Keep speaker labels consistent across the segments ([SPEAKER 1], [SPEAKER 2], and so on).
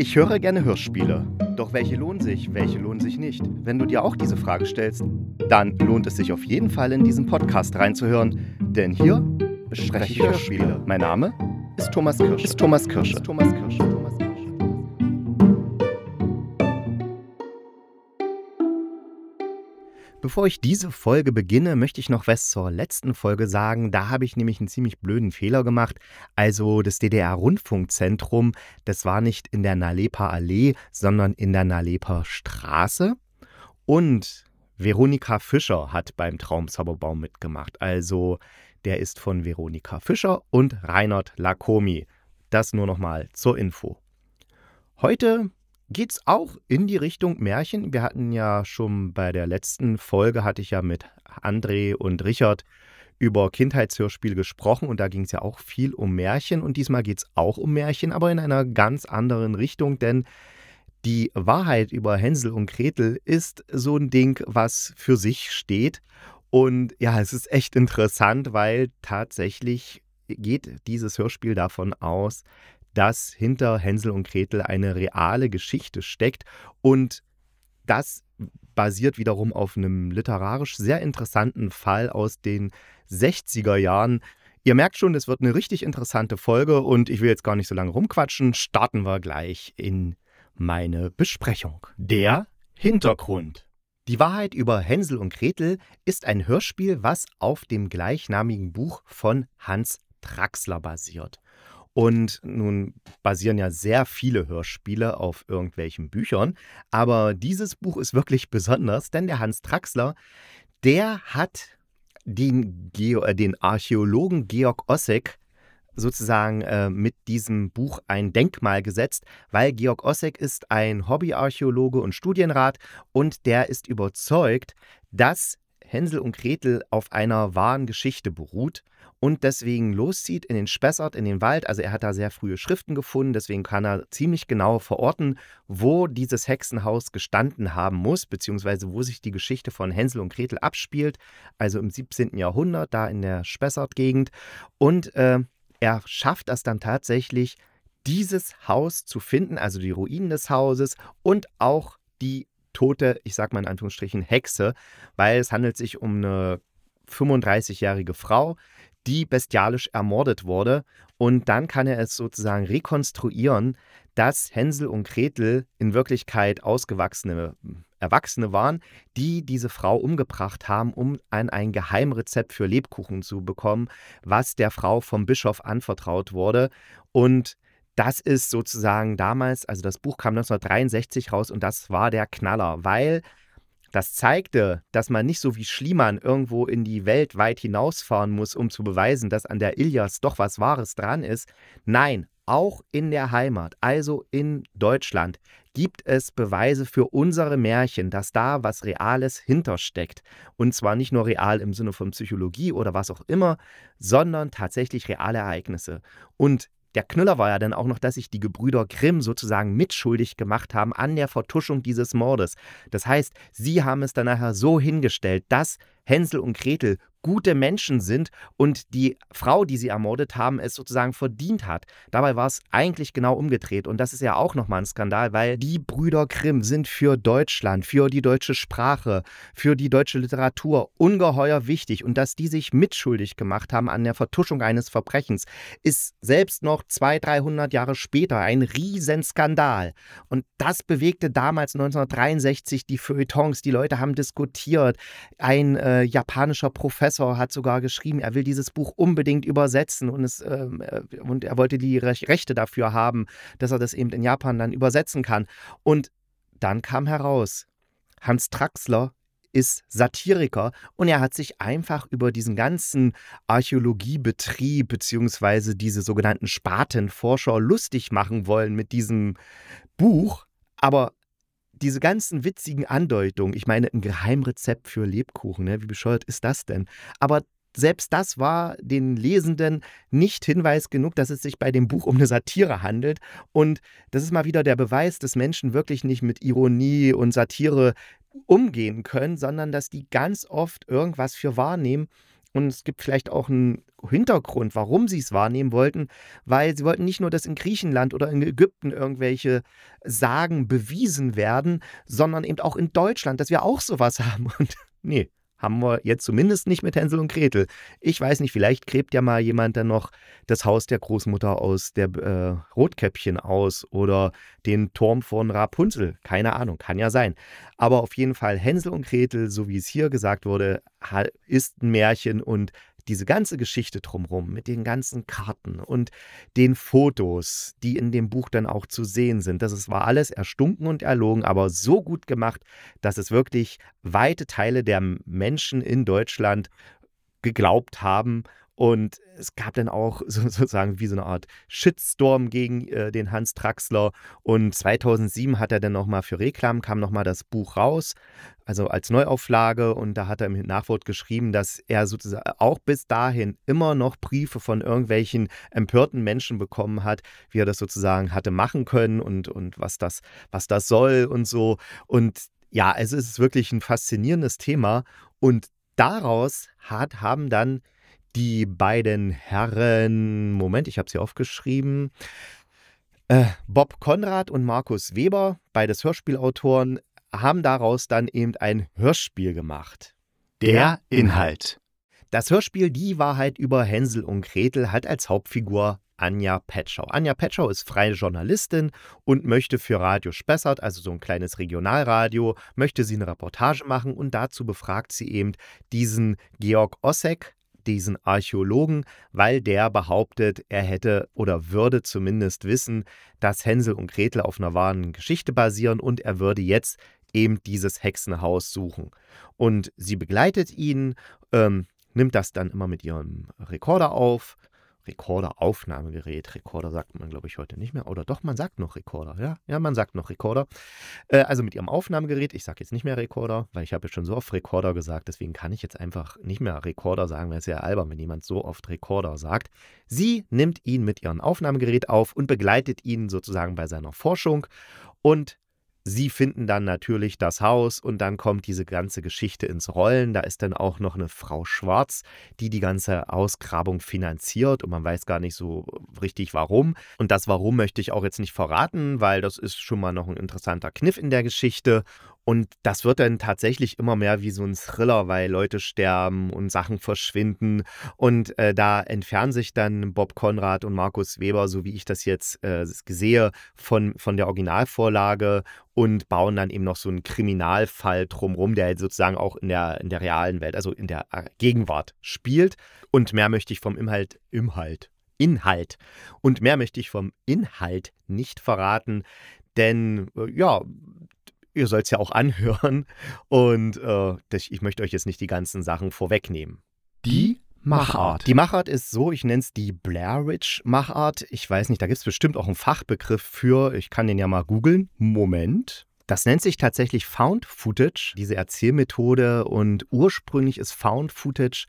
[SPEAKER 1] Ich höre gerne Hörspiele. Doch welche lohnen sich, welche lohnen sich nicht? Wenn du dir auch diese Frage stellst, dann lohnt es sich auf jeden Fall in diesen Podcast reinzuhören, denn hier bespreche ich Hörspiele. Mein Name ist Thomas Kirsch. Ist Thomas Kirsch. Ist Thomas Kirsch. Bevor ich diese Folge beginne, möchte ich noch was zur letzten Folge sagen. Da habe ich nämlich einen ziemlich blöden Fehler gemacht. Also das DDR-Rundfunkzentrum, das war nicht in der Nalepa Allee, sondern in der Nalepa Straße. Und Veronika Fischer hat beim Traumzauberbaum mitgemacht. Also der ist von Veronika Fischer und Reinhard Lakomi. Das nur nochmal zur Info. Heute geht es auch in die Richtung Märchen. Wir hatten ja schon bei der letzten Folge, hatte ich ja mit André und Richard über Kindheitshörspiele gesprochen und da ging es ja auch viel um Märchen und diesmal geht es auch um Märchen, aber in einer ganz anderen Richtung, denn die Wahrheit über Hänsel und Gretel ist so ein Ding, was für sich steht. Und ja, es ist echt interessant, weil tatsächlich geht dieses Hörspiel davon aus, dass hinter Hänsel und Gretel eine reale Geschichte steckt und das basiert wiederum auf einem literarisch sehr interessanten Fall aus den 60er Jahren. Ihr merkt schon, es wird eine richtig interessante Folge und ich will jetzt gar nicht so lange rumquatschen. Starten wir gleich in meine Besprechung. Der Hintergrund. Die Wahrheit über Hänsel und Gretel ist ein Hörspiel, was auf dem gleichnamigen Buch von Hans Traxler basiert. Und nun basieren ja sehr viele Hörspiele auf irgendwelchen Büchern. Aber dieses Buch ist wirklich besonders, denn der Hans Traxler, der hat den, Geo, äh, den Archäologen Georg Ossek sozusagen äh, mit diesem Buch ein Denkmal gesetzt, weil Georg Ossek ist ein Hobbyarchäologe und Studienrat und der ist überzeugt, dass Hänsel und Gretel auf einer wahren Geschichte beruht und deswegen loszieht in den Spessart, in den Wald. Also er hat da sehr frühe Schriften gefunden, deswegen kann er ziemlich genau verorten, wo dieses Hexenhaus gestanden haben muss, beziehungsweise wo sich die Geschichte von Hänsel und Gretel abspielt, also im 17. Jahrhundert, da in der Spessart-Gegend. Und äh, er schafft das dann tatsächlich, dieses Haus zu finden, also die Ruinen des Hauses und auch die tote, ich sag mal in Anführungsstrichen, Hexe, weil es handelt sich um eine 35-jährige Frau, die bestialisch ermordet wurde. Und dann kann er es sozusagen rekonstruieren, dass Hänsel und Gretel in Wirklichkeit ausgewachsene Erwachsene waren, die diese Frau umgebracht haben, um ein, ein Geheimrezept für Lebkuchen zu bekommen, was der Frau vom Bischof anvertraut wurde. Und das ist sozusagen damals, also das Buch kam 1963 raus und das war der Knaller, weil das zeigte, dass man nicht so wie Schliemann irgendwo in die Welt weit hinausfahren muss, um zu beweisen, dass an der Ilias doch was Wahres dran ist. Nein, auch in der Heimat, also in Deutschland, gibt es Beweise für unsere Märchen, dass da was Reales hintersteckt. Und zwar nicht nur real im Sinne von Psychologie oder was auch immer, sondern tatsächlich reale Ereignisse. Und der Knüller war ja dann auch noch, dass sich die Gebrüder Grimm sozusagen mitschuldig gemacht haben an der Vertuschung dieses Mordes. Das heißt, sie haben es dann nachher so hingestellt, dass Hänsel und Gretel gute Menschen sind und die Frau, die sie ermordet haben, es sozusagen verdient hat. Dabei war es eigentlich genau umgedreht. Und das ist ja auch nochmal ein Skandal, weil die Brüder Grimm sind für Deutschland, für die deutsche Sprache, für die deutsche Literatur ungeheuer wichtig. Und dass die sich mitschuldig gemacht haben an der Vertuschung eines Verbrechens, ist selbst noch 200, 300 Jahre später ein Riesenskandal. Und das bewegte damals 1963 die Feuilletons. Die Leute haben diskutiert. Ein äh, japanischer Professor hat sogar geschrieben, er will dieses Buch unbedingt übersetzen und, es, ähm, äh, und er wollte die Rechte dafür haben, dass er das eben in Japan dann übersetzen kann. Und dann kam heraus, Hans Traxler ist Satiriker und er hat sich einfach über diesen ganzen Archäologiebetrieb beziehungsweise diese sogenannten Spatenforscher lustig machen wollen mit diesem Buch. Aber diese ganzen witzigen Andeutungen, ich meine, ein Geheimrezept für Lebkuchen, ne? wie bescheuert ist das denn? Aber selbst das war den Lesenden nicht Hinweis genug, dass es sich bei dem Buch um eine Satire handelt. Und das ist mal wieder der Beweis, dass Menschen wirklich nicht mit Ironie und Satire umgehen können, sondern dass die ganz oft irgendwas für wahrnehmen Und es gibt vielleicht auch einen Hintergrund, warum sie es wahrnehmen wollten, weil sie wollten nicht nur, dass in Griechenland oder in Ägypten irgendwelche Sagen bewiesen werden, sondern eben auch in Deutschland, dass wir auch sowas haben. Und nee, haben wir jetzt zumindest nicht mit Hänsel und Gretel. Ich weiß nicht, vielleicht gräbt ja mal jemand dann noch das Haus der Großmutter aus der äh, Rotkäppchen aus oder den Turm von Rapunzel. Keine Ahnung, kann ja sein. Aber auf jeden Fall Hänsel und Gretel, so wie es hier gesagt wurde, ist ein Märchen und diese ganze Geschichte drumherum mit den ganzen Karten und den Fotos, die in dem Buch dann auch zu sehen sind, das war alles erstunken und erlogen, aber so gut gemacht, dass es wirklich weite Teile der Menschen in Deutschland geglaubt haben und es gab dann auch sozusagen wie so eine Art Shitstorm gegen äh, den Hans Traxler. Und 2007 hat er dann nochmal für Reklam, kam nochmal das Buch raus, also als Neuauflage. Und da hat er im Nachwort geschrieben, dass er sozusagen auch bis dahin immer noch Briefe von irgendwelchen empörten Menschen bekommen hat, wie er das sozusagen hatte machen können und, und was, das, was das soll und so. Und ja, es ist wirklich ein faszinierendes Thema. Und daraus hat, haben dann die beiden Herren, Moment, ich habe sie aufgeschrieben, äh, Bob Konrad und Markus Weber, beides Hörspielautoren, haben daraus dann eben ein Hörspiel gemacht.
[SPEAKER 2] Der Inhalt.
[SPEAKER 1] Das Hörspiel Die Wahrheit über Hänsel und Gretel hat als Hauptfigur Anja Petschau. Anja Petschau ist freie Journalistin und möchte für Radio Spessart, also so ein kleines Regionalradio, möchte sie eine Reportage machen und dazu befragt sie eben diesen Georg Ossek, diesen Archäologen, weil der behauptet, er hätte oder würde zumindest wissen, dass Hänsel und Gretel auf einer wahren Geschichte basieren und er würde jetzt eben dieses Hexenhaus suchen. Und sie begleitet ihn, ähm, nimmt das dann immer mit ihrem Rekorder auf Rekorder-Aufnahmegerät. Rekorder sagt man, glaube ich, heute nicht mehr. Oder doch, man sagt noch Rekorder. Ja, ja man sagt noch Rekorder. Äh, also mit ihrem Aufnahmegerät. Ich sage jetzt nicht mehr Rekorder, weil ich habe ja schon so oft Rekorder gesagt. Deswegen kann ich jetzt einfach nicht mehr Rekorder sagen, weil es ja albern, wenn jemand so oft Rekorder sagt. Sie nimmt ihn mit ihrem Aufnahmegerät auf und begleitet ihn sozusagen bei seiner Forschung. Und Sie finden dann natürlich das Haus und dann kommt diese ganze Geschichte ins Rollen. Da ist dann auch noch eine Frau Schwarz, die die ganze Ausgrabung finanziert und man weiß gar nicht so richtig warum. Und das Warum möchte ich auch jetzt nicht verraten, weil das ist schon mal noch ein interessanter Kniff in der Geschichte. Und das wird dann tatsächlich immer mehr wie so ein Thriller, weil Leute sterben und Sachen verschwinden. Und äh, da entfernen sich dann Bob Konrad und Markus Weber, so wie ich das jetzt äh, sehe, von, von der Originalvorlage und bauen dann eben noch so einen Kriminalfall drumherum, der halt sozusagen auch in der, in der realen Welt, also in der äh, Gegenwart spielt. Und mehr möchte ich vom Inhalt, Inhalt, Inhalt. Und mehr möchte ich vom Inhalt nicht verraten, denn äh, ja, ihr sollt es ja auch anhören und äh, ich möchte euch jetzt nicht die ganzen Sachen vorwegnehmen.
[SPEAKER 2] Die Machart.
[SPEAKER 1] Die Machart ist so, ich nenne es die Blair Witch Machart. Ich weiß nicht, da gibt es bestimmt auch einen Fachbegriff für. Ich kann den ja mal googeln. Moment. Das nennt sich tatsächlich Found Footage, diese Erzählmethode. Und ursprünglich ist Found Footage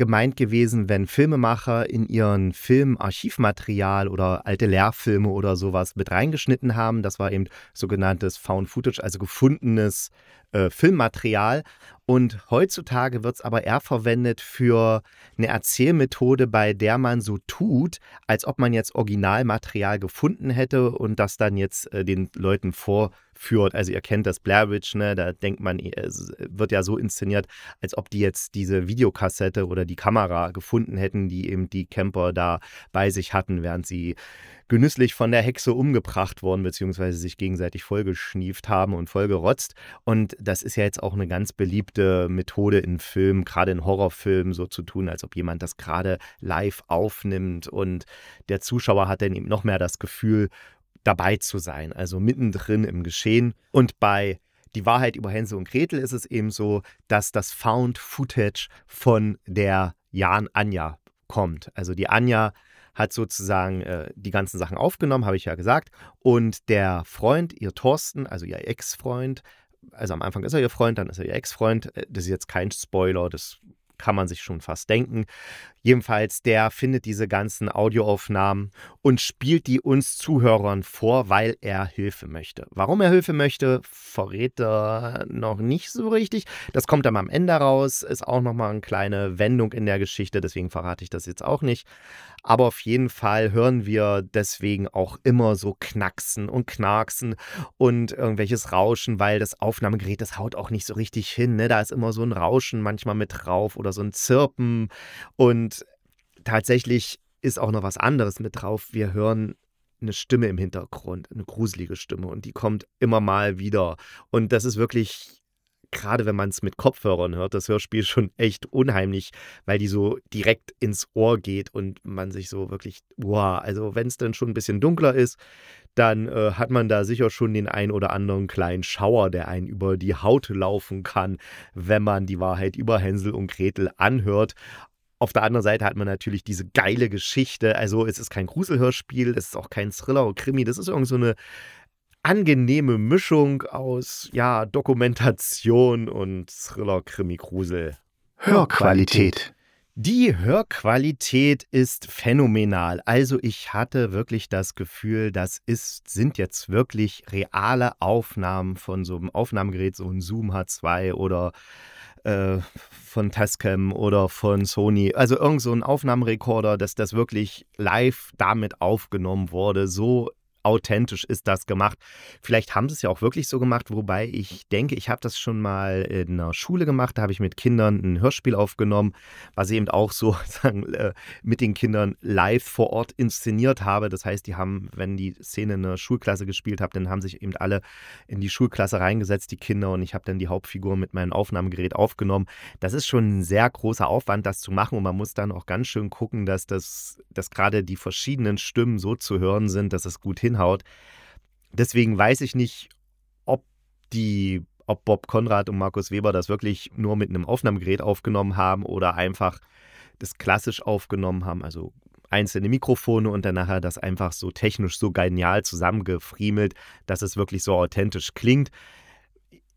[SPEAKER 1] gemeint gewesen, wenn Filmemacher in ihren Filmen Archivmaterial oder alte Lehrfilme oder sowas mit reingeschnitten haben. Das war eben sogenanntes Found Footage, also gefundenes äh, Filmmaterial. Und heutzutage wird es aber eher verwendet für eine Erzählmethode, bei der man so tut, als ob man jetzt Originalmaterial gefunden hätte und das dann jetzt äh, den Leuten vor führt. Also ihr kennt das Blair Witch, ne? da denkt man, es wird ja so inszeniert, als ob die jetzt diese Videokassette oder die Kamera gefunden hätten, die eben die Camper da bei sich hatten, während sie genüsslich von der Hexe umgebracht worden, beziehungsweise sich gegenseitig vollgeschnieft haben und vollgerotzt. Und das ist ja jetzt auch eine ganz beliebte Methode in Filmen, gerade in Horrorfilmen, so zu tun, als ob jemand das gerade live aufnimmt und der Zuschauer hat dann eben noch mehr das Gefühl, dabei zu sein, also mittendrin im Geschehen. Und bei Die Wahrheit über Hänsel und Gretel ist es eben so, dass das Found Footage von der Jan Anja kommt. Also die Anja hat sozusagen äh, die ganzen Sachen aufgenommen, habe ich ja gesagt. Und der Freund, ihr Thorsten, also ihr Ex-Freund, also am Anfang ist er ihr Freund, dann ist er ihr Ex-Freund. Äh, das ist jetzt kein Spoiler, das kann man sich schon fast denken. Jedenfalls, der findet diese ganzen Audioaufnahmen und spielt die uns Zuhörern vor, weil er Hilfe möchte. Warum er Hilfe möchte, verrät er noch nicht so richtig. Das kommt dann am Ende raus, ist auch nochmal eine kleine Wendung in der Geschichte, deswegen verrate ich das jetzt auch nicht. Aber auf jeden Fall hören wir deswegen auch immer so Knacksen und Knarksen und irgendwelches Rauschen, weil das Aufnahmegerät, das haut auch nicht so richtig hin. Ne? Da ist immer so ein Rauschen manchmal mit drauf oder so ein Zirpen. Und tatsächlich ist auch noch was anderes mit drauf. Wir hören eine Stimme im Hintergrund, eine gruselige Stimme und die kommt immer mal wieder. Und das ist wirklich gerade wenn man es mit Kopfhörern hört, das Hörspiel schon echt unheimlich, weil die so direkt ins Ohr geht und man sich so wirklich, wow, also wenn es dann schon ein bisschen dunkler ist, dann äh, hat man da sicher schon den ein oder anderen kleinen Schauer, der einen über die Haut laufen kann, wenn man die Wahrheit über Hänsel und Gretel anhört. Auf der anderen Seite hat man natürlich diese geile Geschichte. Also es ist kein Gruselhörspiel, es ist auch kein Thriller oder Krimi, das ist irgendwie so eine angenehme Mischung aus ja, Dokumentation und Thriller, Krimi, Grusel.
[SPEAKER 2] Hörqualität.
[SPEAKER 1] Die Hörqualität ist phänomenal. Also ich hatte wirklich das Gefühl, das ist, sind jetzt wirklich reale Aufnahmen von so einem Aufnahmegerät, so ein Zoom H2 oder äh, von Tascam oder von Sony. Also irgend so ein Aufnahmerekorder, dass das wirklich live damit aufgenommen wurde. So authentisch ist das gemacht. Vielleicht haben sie es ja auch wirklich so gemacht, wobei ich denke, ich habe das schon mal in einer Schule gemacht, da habe ich mit Kindern ein Hörspiel aufgenommen, was ich eben auch so sagen, äh, mit den Kindern live vor Ort inszeniert habe. Das heißt, die haben, wenn die Szene in einer Schulklasse gespielt habe, dann haben sich eben alle in die Schulklasse reingesetzt, die Kinder, und ich habe dann die Hauptfigur mit meinem Aufnahmegerät aufgenommen. Das ist schon ein sehr großer Aufwand, das zu machen und man muss dann auch ganz schön gucken, dass das, dass gerade die verschiedenen Stimmen so zu hören sind, dass es gut hinhaut hinhaut. Deswegen weiß ich nicht, ob die, ob Bob Konrad und Markus Weber das wirklich nur mit einem Aufnahmegerät aufgenommen haben oder einfach das klassisch aufgenommen haben, also einzelne Mikrofone und dann nachher das einfach so technisch so genial zusammengefriemelt, dass es wirklich so authentisch klingt.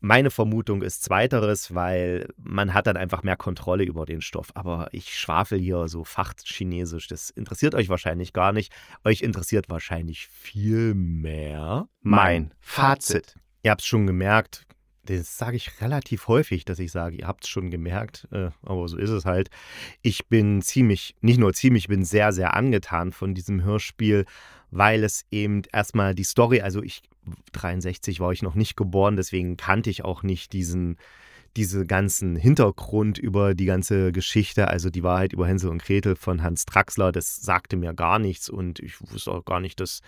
[SPEAKER 1] Meine Vermutung ist zweiteres, weil man hat dann einfach mehr Kontrolle über den Stoff. Aber ich schwafel hier so Fachchinesisch. Das interessiert euch wahrscheinlich gar nicht. Euch interessiert wahrscheinlich viel mehr
[SPEAKER 2] mein Fazit.
[SPEAKER 1] Ihr habt es schon gemerkt, das sage ich relativ häufig, dass ich sage, ihr habt es schon gemerkt, äh, aber so ist es halt. Ich bin ziemlich, nicht nur ziemlich, ich bin sehr, sehr angetan von diesem Hörspiel, weil es eben erstmal die Story, also ich 63 war ich noch nicht geboren, deswegen kannte ich auch nicht diesen, diese ganzen Hintergrund über die ganze Geschichte, also die Wahrheit über Hänsel und Gretel von Hans Traxler, das sagte mir gar nichts und ich wusste auch gar nicht, dass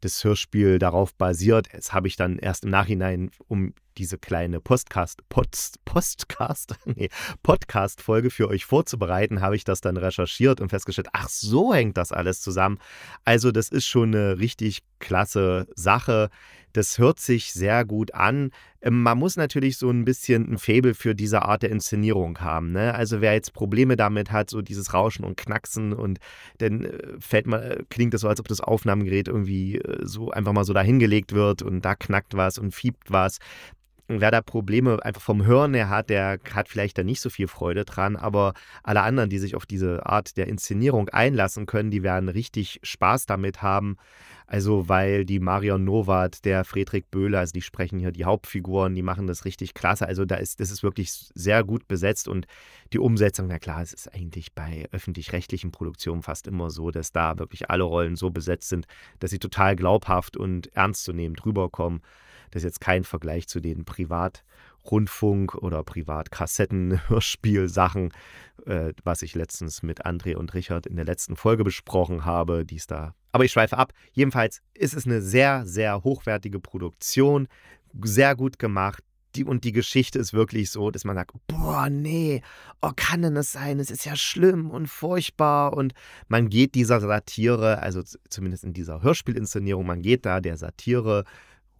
[SPEAKER 1] das Hörspiel darauf basiert. Das habe ich dann erst im Nachhinein, um diese kleine Postcast, Post, Postcast, nee, Podcast-Folge für euch vorzubereiten, habe ich das dann recherchiert und festgestellt, ach, so hängt das alles zusammen. Also, das ist schon eine richtig klasse Sache. Das hört sich sehr gut an. Ähm, man muss natürlich so ein bisschen ein Faible für diese Art der Inszenierung haben. Ne? Also wer jetzt Probleme damit hat, so dieses Rauschen und Knacksen und dann äh, fällt man, äh, klingt das so, als ob das Aufnahmegerät irgendwie äh, so einfach mal so dahingelegt wird und da knackt was und fiebt was. Wer da Probleme einfach vom Hören her hat, der hat vielleicht da nicht so viel Freude dran, aber alle anderen, die sich auf diese Art der Inszenierung einlassen können, die werden richtig Spaß damit haben. Also, weil die Marion Nowat, der Friedrich Böhler, also die sprechen hier die Hauptfiguren, die machen das richtig klasse. Also, da ist, das ist wirklich sehr gut besetzt und die Umsetzung, na klar, es ist eigentlich bei öffentlich-rechtlichen Produktionen fast immer so, dass da wirklich alle Rollen so besetzt sind, dass sie total glaubhaft und ernstzunehmend rüberkommen. Das ist jetzt kein Vergleich zu den Privatrundfunk- oder Privatkassetten-Hörspielsachen, äh, was ich letztens mit André und Richard in der letzten Folge besprochen habe, die es da. Aber ich schweife ab. Jedenfalls ist es eine sehr, sehr hochwertige Produktion, sehr gut gemacht. Die, und die Geschichte ist wirklich so, dass man sagt, boah, nee, oh, kann denn das sein? Es ist ja schlimm und furchtbar. Und man geht dieser Satire, also zumindest in dieser Hörspielinszenierung, man geht da der Satire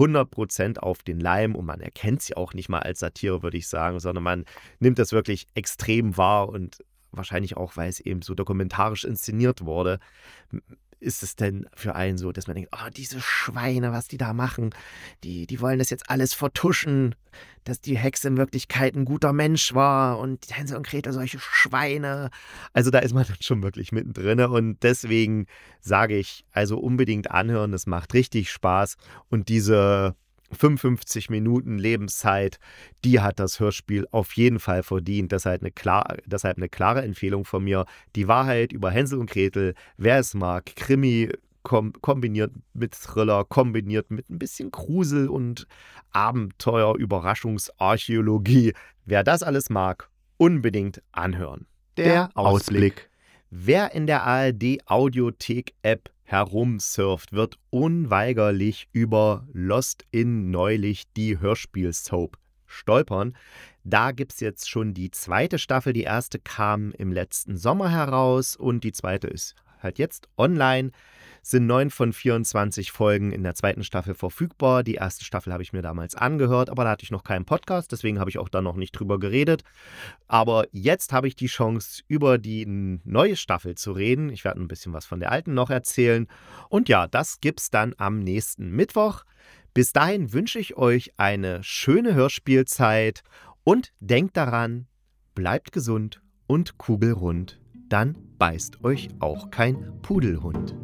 [SPEAKER 1] 100% auf den Leim und man erkennt sie auch nicht mal als Satire, würde ich sagen, sondern man nimmt das wirklich extrem wahr und wahrscheinlich auch, weil es eben so dokumentarisch inszeniert wurde. Ist es denn für einen so, dass man denkt, oh, diese Schweine, was die da machen, die, die wollen das jetzt alles vertuschen, dass die Hexe in Wirklichkeit ein guter Mensch war und Hänsel und Gretel solche Schweine. Also da ist man dann schon wirklich mittendrin und deswegen sage ich, also unbedingt anhören, das macht richtig Spaß und diese 55 Minuten Lebenszeit, die hat das Hörspiel auf jeden Fall verdient. Deshalb eine, klar, deshalb eine klare Empfehlung von mir. Die Wahrheit über Hänsel und Gretel, wer es mag, Krimi kom kombiniert mit Thriller, kombiniert mit ein bisschen Grusel und Abenteuer, Überraschungsarchäologie. Wer das alles mag, unbedingt anhören.
[SPEAKER 2] Der Ausblick.
[SPEAKER 1] Wer in der ARD Audiothek App herumsurft, wird unweigerlich über Lost in neulich die Hörspiel-Soap stolpern. Da gibt es jetzt schon die zweite Staffel. Die erste kam im letzten Sommer heraus und die zweite ist halt jetzt online sind neun von 24 Folgen in der zweiten Staffel verfügbar. Die erste Staffel habe ich mir damals angehört, aber da hatte ich noch keinen Podcast, deswegen habe ich auch da noch nicht drüber geredet. Aber jetzt habe ich die Chance, über die neue Staffel zu reden. Ich werde ein bisschen was von der alten noch erzählen. Und ja, das gibt es dann am nächsten Mittwoch. Bis dahin wünsche ich euch eine schöne Hörspielzeit und denkt daran, bleibt gesund und kugelrund, dann beißt euch auch kein Pudelhund.